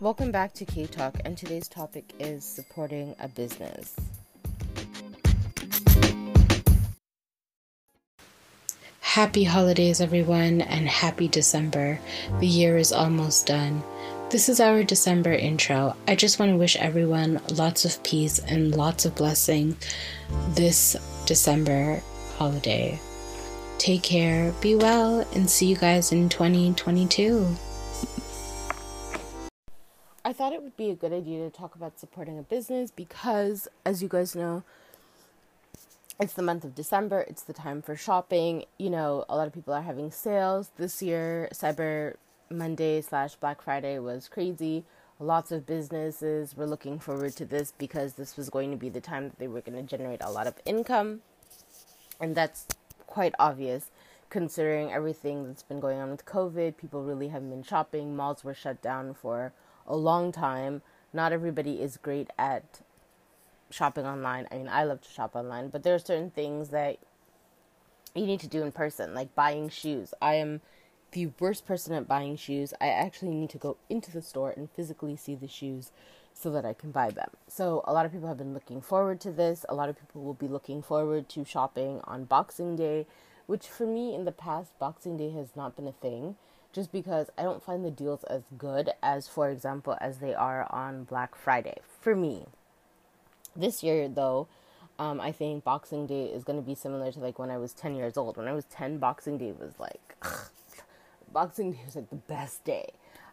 Welcome back to K Talk, and today's topic is supporting a business. Happy holidays, everyone, and happy December. The year is almost done. This is our December intro. I just want to wish everyone lots of peace and lots of blessing this December holiday. Take care, be well, and see you guys in 2022. I thought it would be a good idea to talk about supporting a business because, as you guys know, it's the month of December. It's the time for shopping. You know, a lot of people are having sales. This year, Cyber Monday slash Black Friday was crazy. Lots of businesses were looking forward to this because this was going to be the time that they were going to generate a lot of income. And that's quite obvious considering everything that's been going on with COVID. People really haven't been shopping. Malls were shut down for a long time. Not everybody is great at shopping online. I mean, I love to shop online, but there are certain things that you need to do in person, like buying shoes. I am the worst person at buying shoes. I actually need to go into the store and physically see the shoes so that I can buy them. So, a lot of people have been looking forward to this. A lot of people will be looking forward to shopping on Boxing Day, which for me in the past, Boxing Day has not been a thing just because I don't find the deals as good as, for example, as they are on Black Friday for me. This year, though, um, I think Boxing Day is going to be similar to like when I was 10 years old. When I was 10, Boxing Day was like, Boxing Day was like the best day.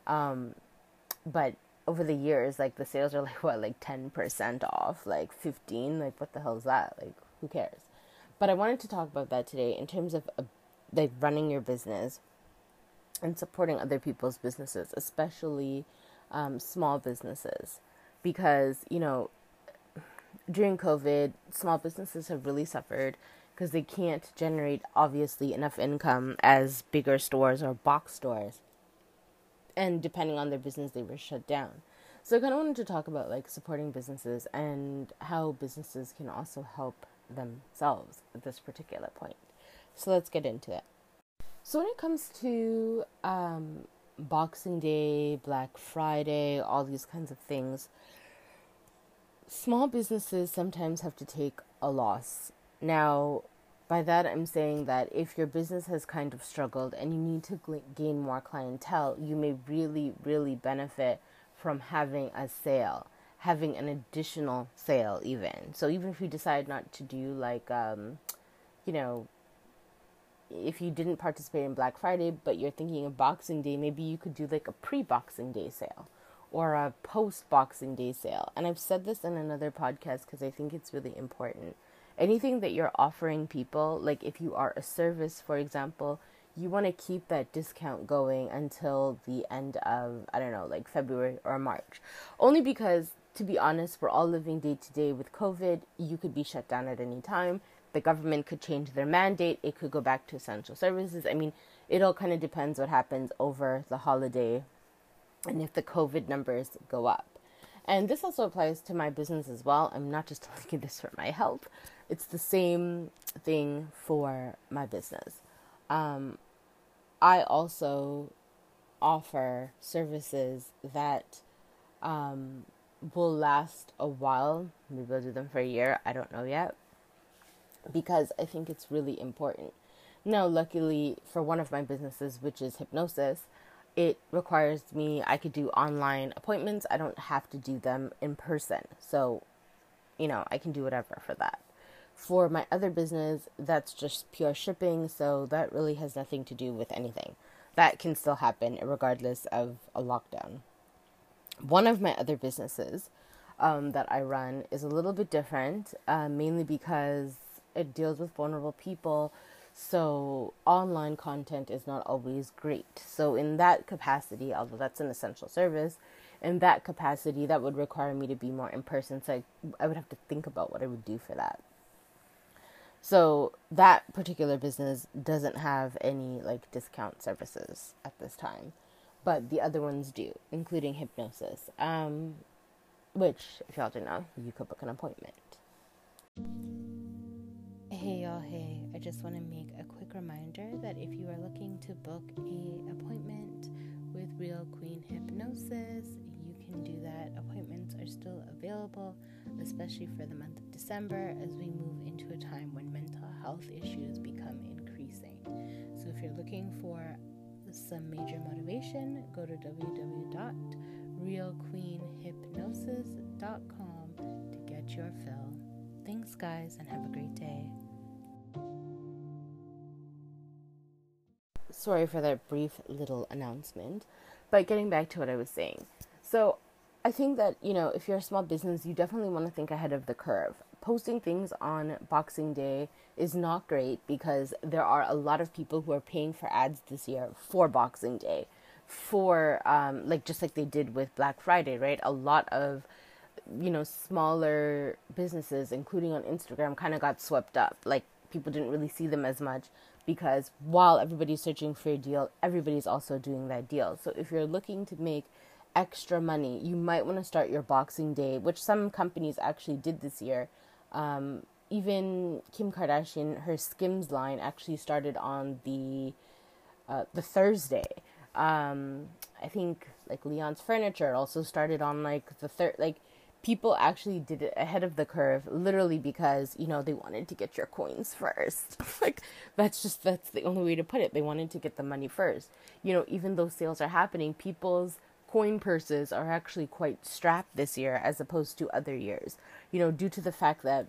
Um, but over the years, like the sales are like what, like 10% off, like 15, like what the hell is that? Like, who cares? But I wanted to talk about that today in terms of uh, like running your business and supporting other people's businesses, especially um, small businesses, because you know during COVID, small businesses have really suffered because they can't generate obviously enough income as bigger stores or box stores. And depending on their business, they were shut down. So I kind of wanted to talk about like supporting businesses and how businesses can also help themselves at this particular point. So let's get into it. So when it comes to um, Boxing Day, Black Friday, all these kinds of things, small businesses sometimes have to take a loss. Now, by that I'm saying that if your business has kind of struggled and you need to gain more clientele, you may really, really benefit from having a sale, having an additional sale, even. So, even if you decide not to do like, um, you know, if you didn't participate in Black Friday, but you're thinking of Boxing Day, maybe you could do like a pre Boxing Day sale or a post Boxing Day sale. And I've said this in another podcast because I think it's really important. Anything that you're offering people, like if you are a service, for example, you want to keep that discount going until the end of, I don't know, like February or March. Only because, to be honest, we're all living day to day with COVID. You could be shut down at any time. The government could change their mandate. It could go back to essential services. I mean, it all kind of depends what happens over the holiday and if the COVID numbers go up. And this also applies to my business as well. I'm not just looking this for my health, it's the same thing for my business. Um, I also offer services that um, will last a while. Maybe I'll do them for a year. I don't know yet. Because I think it's really important. Now, luckily for one of my businesses, which is hypnosis, it requires me I could do online appointments. I don't have to do them in person. So, you know, I can do whatever for that. For my other business, that's just pure shipping, so that really has nothing to do with anything. That can still happen regardless of a lockdown. One of my other businesses um, that I run is a little bit different, uh, mainly because it deals with vulnerable people so online content is not always great. So in that capacity, although that's an essential service, in that capacity that would require me to be more in person. So I, I would have to think about what I would do for that. So that particular business doesn't have any like discount services at this time, but the other ones do, including hypnosis. Um, which, if y'all don't know, you could book an appointment. Hey y'all, hey. I just want to make a quick reminder that if you are looking to book a appointment with Real Queen Hypnosis, you can do that. Appointments are still available, especially for the month of December as we move into a time when mental health issues become increasing. So if you're looking for some major motivation, go to www.realqueenhypnosis.com to get your fill. Thanks, guys, and have a great day. Sorry for that brief little announcement, but getting back to what I was saying. So, I think that, you know, if you're a small business, you definitely want to think ahead of the curve. Posting things on Boxing Day is not great because there are a lot of people who are paying for ads this year for Boxing Day, for, um, like, just like they did with Black Friday, right? A lot of, you know, smaller businesses, including on Instagram, kind of got swept up. Like, people didn't really see them as much because while everybody's searching for a deal, everybody's also doing that deal. So if you're looking to make extra money, you might want to start your Boxing Day, which some companies actually did this year. Um, even Kim Kardashian, her Skims line actually started on the uh, the Thursday. Um, I think like Leon's Furniture also started on like the third. Like people actually did it ahead of the curve, literally because you know they wanted to get your coins first. like that's just that's the only way to put it. They wanted to get the money first. You know, even though sales are happening, people's coin purses are actually quite strapped this year as opposed to other years. You know, due to the fact that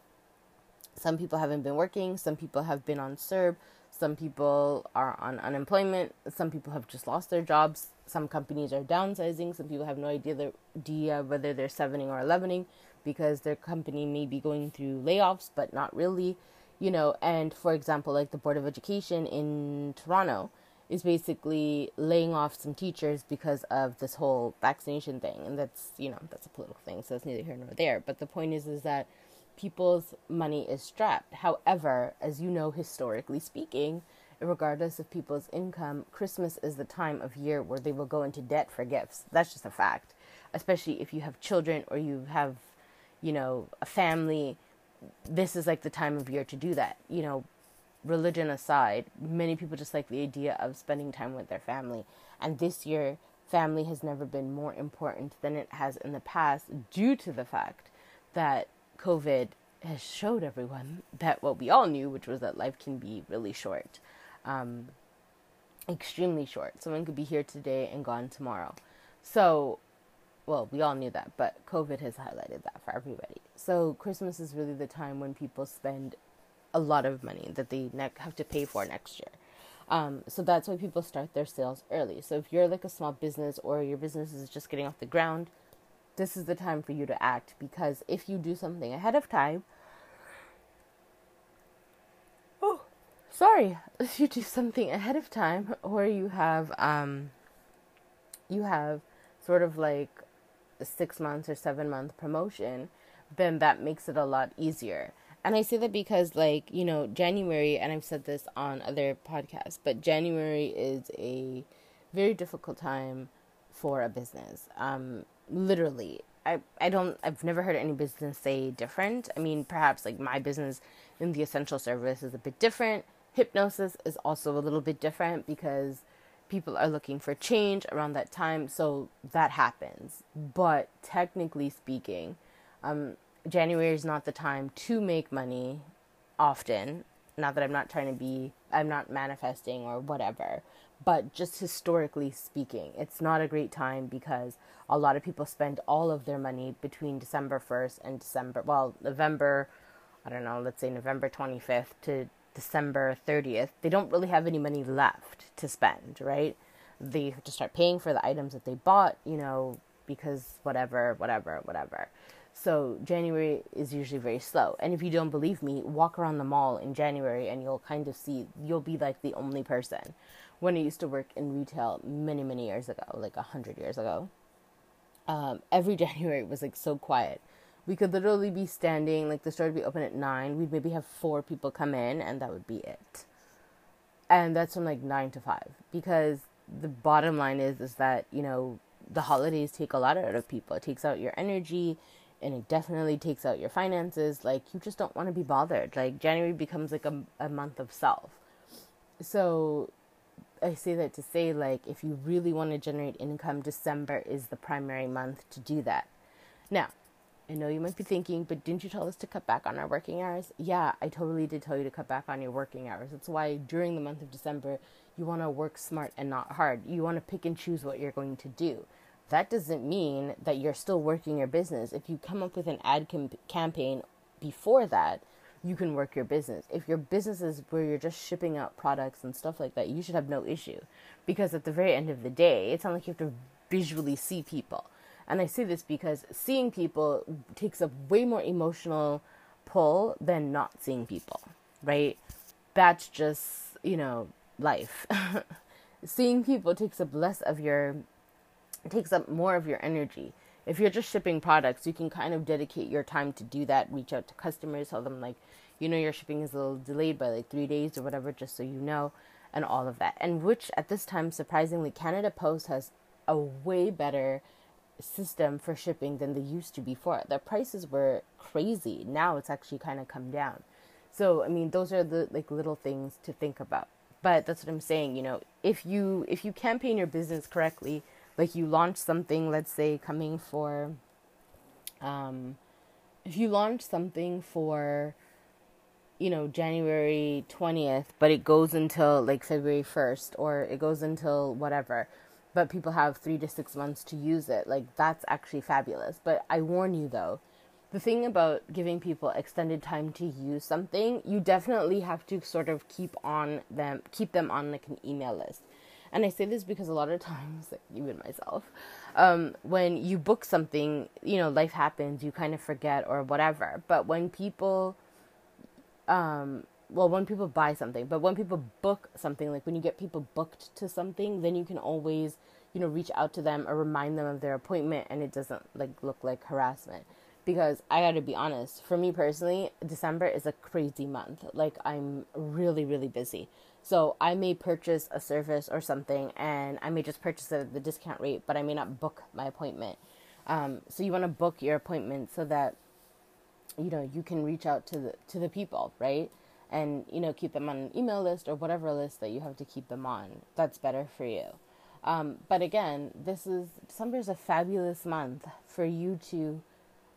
some people haven't been working, some people have been on CERB, some people are on unemployment, some people have just lost their jobs, some companies are downsizing, some people have no idea, idea whether they're sevening or elevening because their company may be going through layoffs, but not really, you know. And for example, like the Board of Education in Toronto, is basically laying off some teachers because of this whole vaccination thing. And that's you know that's a political thing so it's neither here nor there. But the point is is that people's money is strapped. However as you know historically speaking regardless of people's income christmas is the time of year where they will go into debt for gifts. That's just a fact. Especially if you have children or you have you know a family this is like the time of year to do that. You know religion aside, many people just like the idea of spending time with their family. And this year, family has never been more important than it has in the past due to the fact that COVID has showed everyone that what we all knew, which was that life can be really short, um, extremely short. Someone could be here today and gone tomorrow. So, well, we all knew that, but COVID has highlighted that for everybody. So, Christmas is really the time when people spend a lot of money that they ne- have to pay for next year. Um, so that's why people start their sales early. So if you're like a small business or your business is just getting off the ground, this is the time for you to act because if you do something ahead of time, oh, sorry, if you do something ahead of time or you have um, you have sort of like a six months or seven month promotion, then that makes it a lot easier. And I say that because, like, you know, January, and I've said this on other podcasts, but January is a very difficult time for a business. Um, literally. I, I don't I've never heard any business say different. I mean, perhaps like my business in the essential service is a bit different. Hypnosis is also a little bit different because people are looking for change around that time, so that happens. But technically speaking, um, January is not the time to make money often. Not that I'm not trying to be, I'm not manifesting or whatever, but just historically speaking, it's not a great time because a lot of people spend all of their money between December 1st and December, well, November, I don't know, let's say November 25th to December 30th. They don't really have any money left to spend, right? They have to start paying for the items that they bought, you know, because whatever, whatever, whatever. So January is usually very slow. And if you don't believe me, walk around the mall in January and you'll kind of see you'll be like the only person. When I used to work in retail many, many years ago, like a hundred years ago, um, every January was like so quiet. We could literally be standing, like the store would be open at nine. We'd maybe have four people come in, and that would be it. And that's from like nine to five. Because the bottom line is, is that you know the holidays take a lot out of people. It takes out your energy and it definitely takes out your finances like you just don't want to be bothered like january becomes like a, a month of self so I say that to say like if you really want to generate income, December is the primary month to do that. Now, I know you might be thinking, but didn't you tell us to cut back on our working hours? Yeah, I totally did tell you to cut back on your working hours. That's why during the month of December, you want to work smart and not hard. You want to pick and choose what you're going to do. That doesn't mean that you're still working your business. If you come up with an ad com- campaign before that, you can work your business. If your business is where you're just shipping out products and stuff like that, you should have no issue. Because at the very end of the day, it's not like you have to visually see people and I say this because seeing people takes a way more emotional pull than not seeing people, right? That's just, you know, life. seeing people takes up less of your takes up more of your energy. If you're just shipping products, you can kind of dedicate your time to do that, reach out to customers, tell them like, you know, your shipping is a little delayed by like 3 days or whatever just so you know and all of that. And which at this time surprisingly Canada Post has a way better system for shipping than they used to before. The prices were crazy. Now it's actually kind of come down. So, I mean, those are the like little things to think about. But that's what I'm saying, you know, if you if you campaign your business correctly, like you launch something, let's say coming for um if you launch something for you know January 20th, but it goes until like February 1st or it goes until whatever but people have three to six months to use it. Like, that's actually fabulous. But I warn you though, the thing about giving people extended time to use something, you definitely have to sort of keep on them, keep them on like an email list. And I say this because a lot of times, like even myself, um, when you book something, you know, life happens, you kind of forget or whatever. But when people, um, well when people buy something but when people book something like when you get people booked to something then you can always you know reach out to them or remind them of their appointment and it doesn't like look like harassment because i got to be honest for me personally december is a crazy month. Like i'm really really busy. So i may purchase a service or something and i may just purchase it at the discount rate but i may not book my appointment. Um, so you want to book your appointment so that you know you can reach out to the to the people right? And you know keep them on an email list or whatever list that you have to keep them on. That's better for you. Um, but again this is december is a fabulous month for you to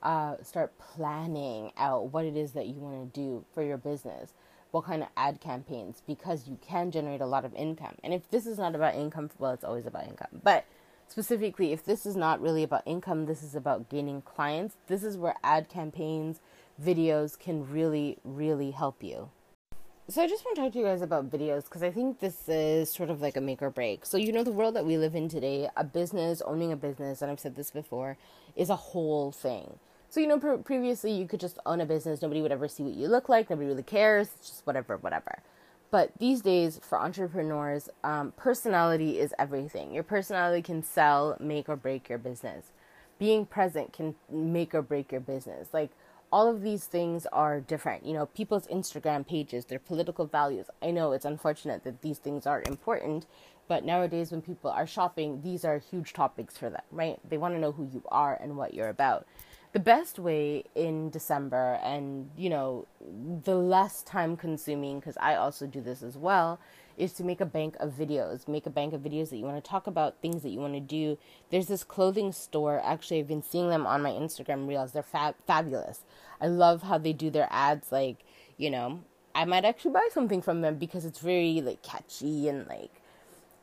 uh, start planning out what it is that you want to do for your business. What kind of ad campaigns? Because you can generate a lot of income. And if this is not about income well it's always about income. But specifically if this is not really about income this is about gaining clients this is where ad campaigns videos can really really help you. So I just want to talk to you guys about videos because I think this is sort of like a make or break. So you know the world that we live in today, a business, owning a business, and I've said this before, is a whole thing. So you know pre- previously you could just own a business, nobody would ever see what you look like, nobody really cares, it's just whatever, whatever. But these days, for entrepreneurs, um, personality is everything. Your personality can sell, make, or break your business. Being present can make or break your business. Like, all of these things are different. You know, people's Instagram pages, their political values. I know it's unfortunate that these things are important, but nowadays when people are shopping, these are huge topics for them, right? They want to know who you are and what you're about. The best way in December and, you know, the less time consuming, because I also do this as well, is to make a bank of videos. Make a bank of videos that you want to talk about, things that you want to do. There's this clothing store. Actually, I've been seeing them on my Instagram reels. They're fab- fabulous. I love how they do their ads. Like, you know, I might actually buy something from them because it's very like catchy and like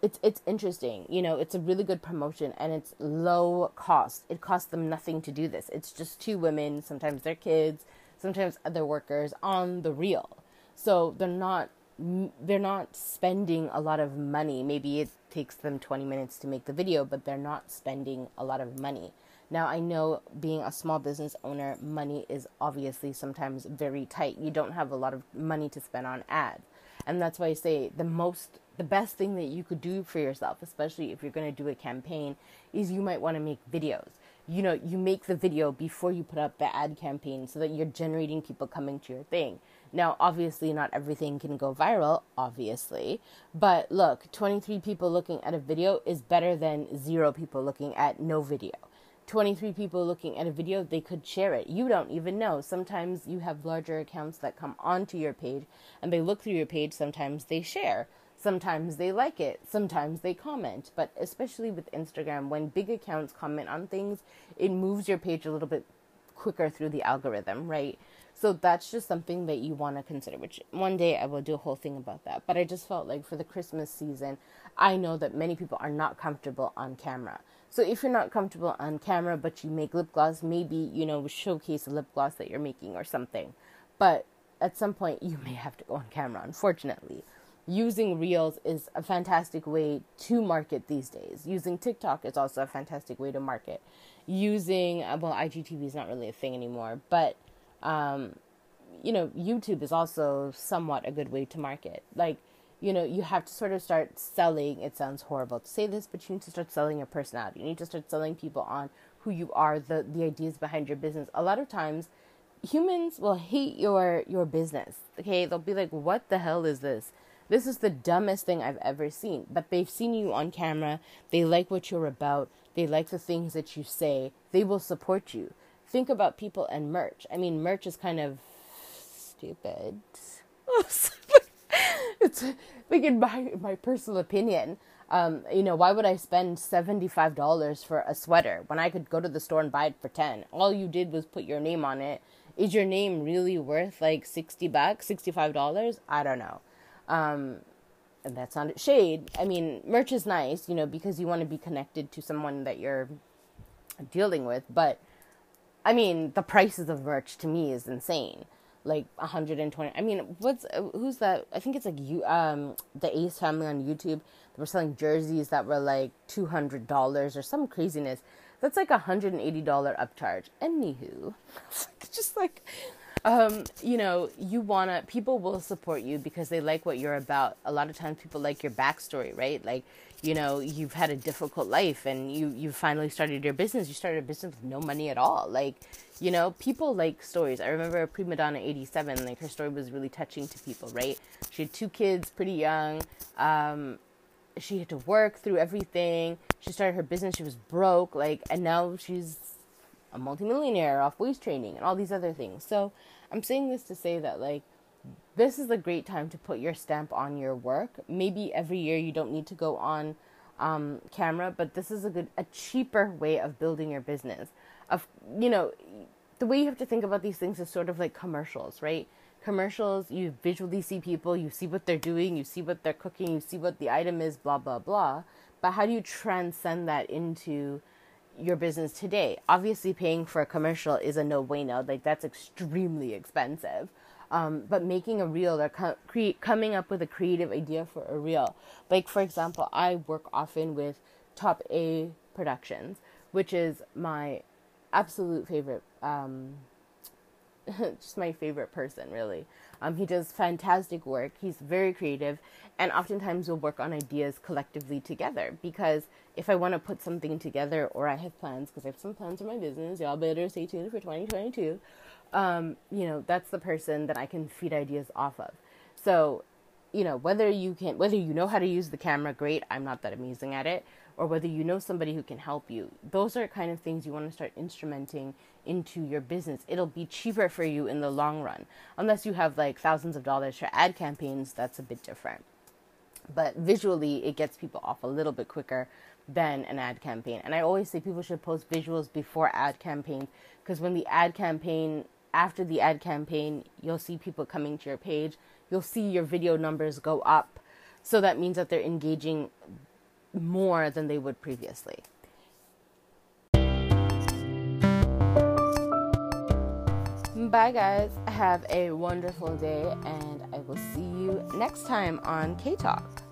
it's it's interesting. You know, it's a really good promotion and it's low cost. It costs them nothing to do this. It's just two women, sometimes their kids, sometimes other workers on the reel. So they're not they're not spending a lot of money. Maybe it takes them 20 minutes to make the video, but they're not spending a lot of money. Now, I know being a small business owner, money is obviously sometimes very tight. You don't have a lot of money to spend on ads. And that's why I say the most, the best thing that you could do for yourself, especially if you're going to do a campaign, is you might want to make videos you know, you make the video before you put up the ad campaign so that you're generating people coming to your thing. Now, obviously, not everything can go viral, obviously, but look, 23 people looking at a video is better than zero people looking at no video. 23 people looking at a video, they could share it. You don't even know. Sometimes you have larger accounts that come onto your page and they look through your page, sometimes they share. Sometimes they like it, sometimes they comment, but especially with Instagram, when big accounts comment on things, it moves your page a little bit quicker through the algorithm, right? So that's just something that you want to consider, which one day I will do a whole thing about that. But I just felt like for the Christmas season, I know that many people are not comfortable on camera. So if you're not comfortable on camera, but you make lip gloss, maybe, you know, showcase a lip gloss that you're making or something. But at some point, you may have to go on camera, unfortunately. Using Reels is a fantastic way to market these days. Using TikTok is also a fantastic way to market. Using, uh, well, IGTV is not really a thing anymore, but um, you know, YouTube is also somewhat a good way to market. Like, you know, you have to sort of start selling. It sounds horrible to say this, but you need to start selling your personality. You need to start selling people on who you are, the the ideas behind your business. A lot of times, humans will hate your your business. Okay, they'll be like, "What the hell is this?" This is the dumbest thing I've ever seen. But they've seen you on camera. They like what you're about. They like the things that you say. They will support you think about people and merch. I mean, merch is kind of stupid. it's like in my my personal opinion. Um, you know, why would I spend seventy five dollars for a sweater when I could go to the store and buy it for ten? All you did was put your name on it. Is your name really worth like sixty bucks, sixty five dollars? I don't know. Um, and that's not shade. I mean, merch is nice, you know, because you want to be connected to someone that you're dealing with, but I mean, the prices of merch to me is insane. Like 120. I mean, what's who's that? I think it's like you um the Ace family on YouTube. They were selling jerseys that were like $200 or some craziness. That's like a $180 upcharge. Anywho, just like um, you know, you wanna people will support you because they like what you're about. A lot of times people like your backstory, right? Like, you know, you've had a difficult life and you you finally started your business. You started a business with no money at all. Like, you know, people like stories. I remember Prima Donna eighty seven, like her story was really touching to people, right? She had two kids, pretty young. Um, she had to work through everything. She started her business, she was broke, like and now she's a multimillionaire off waist training and all these other things. So I'm saying this to say that like this is a great time to put your stamp on your work. Maybe every year you don't need to go on um, camera, but this is a good, a cheaper way of building your business. Of you know, the way you have to think about these things is sort of like commercials, right? Commercials, you visually see people, you see what they're doing, you see what they're cooking, you see what the item is, blah blah blah. But how do you transcend that into your business today. Obviously, paying for a commercial is a no bueno. Like that's extremely expensive. Um, but making a reel or co- coming up with a creative idea for a reel. Like for example, I work often with Top A Productions, which is my absolute favorite. Um, just my favorite person, really. Um, he does fantastic work. He's very creative, and oftentimes we'll work on ideas collectively together. Because if I want to put something together, or I have plans, because I have some plans for my business, y'all better stay tuned for 2022. Um, you know, that's the person that I can feed ideas off of. So, you know, whether you can, whether you know how to use the camera, great. I'm not that amazing at it or whether you know somebody who can help you. Those are kind of things you want to start instrumenting into your business. It'll be cheaper for you in the long run. Unless you have like thousands of dollars for ad campaigns, that's a bit different. But visually, it gets people off a little bit quicker than an ad campaign. And I always say people should post visuals before ad campaigns because when the ad campaign, after the ad campaign, you'll see people coming to your page. You'll see your video numbers go up. So that means that they're engaging more than they would previously. Bye, guys. Have a wonderful day, and I will see you next time on K Talk.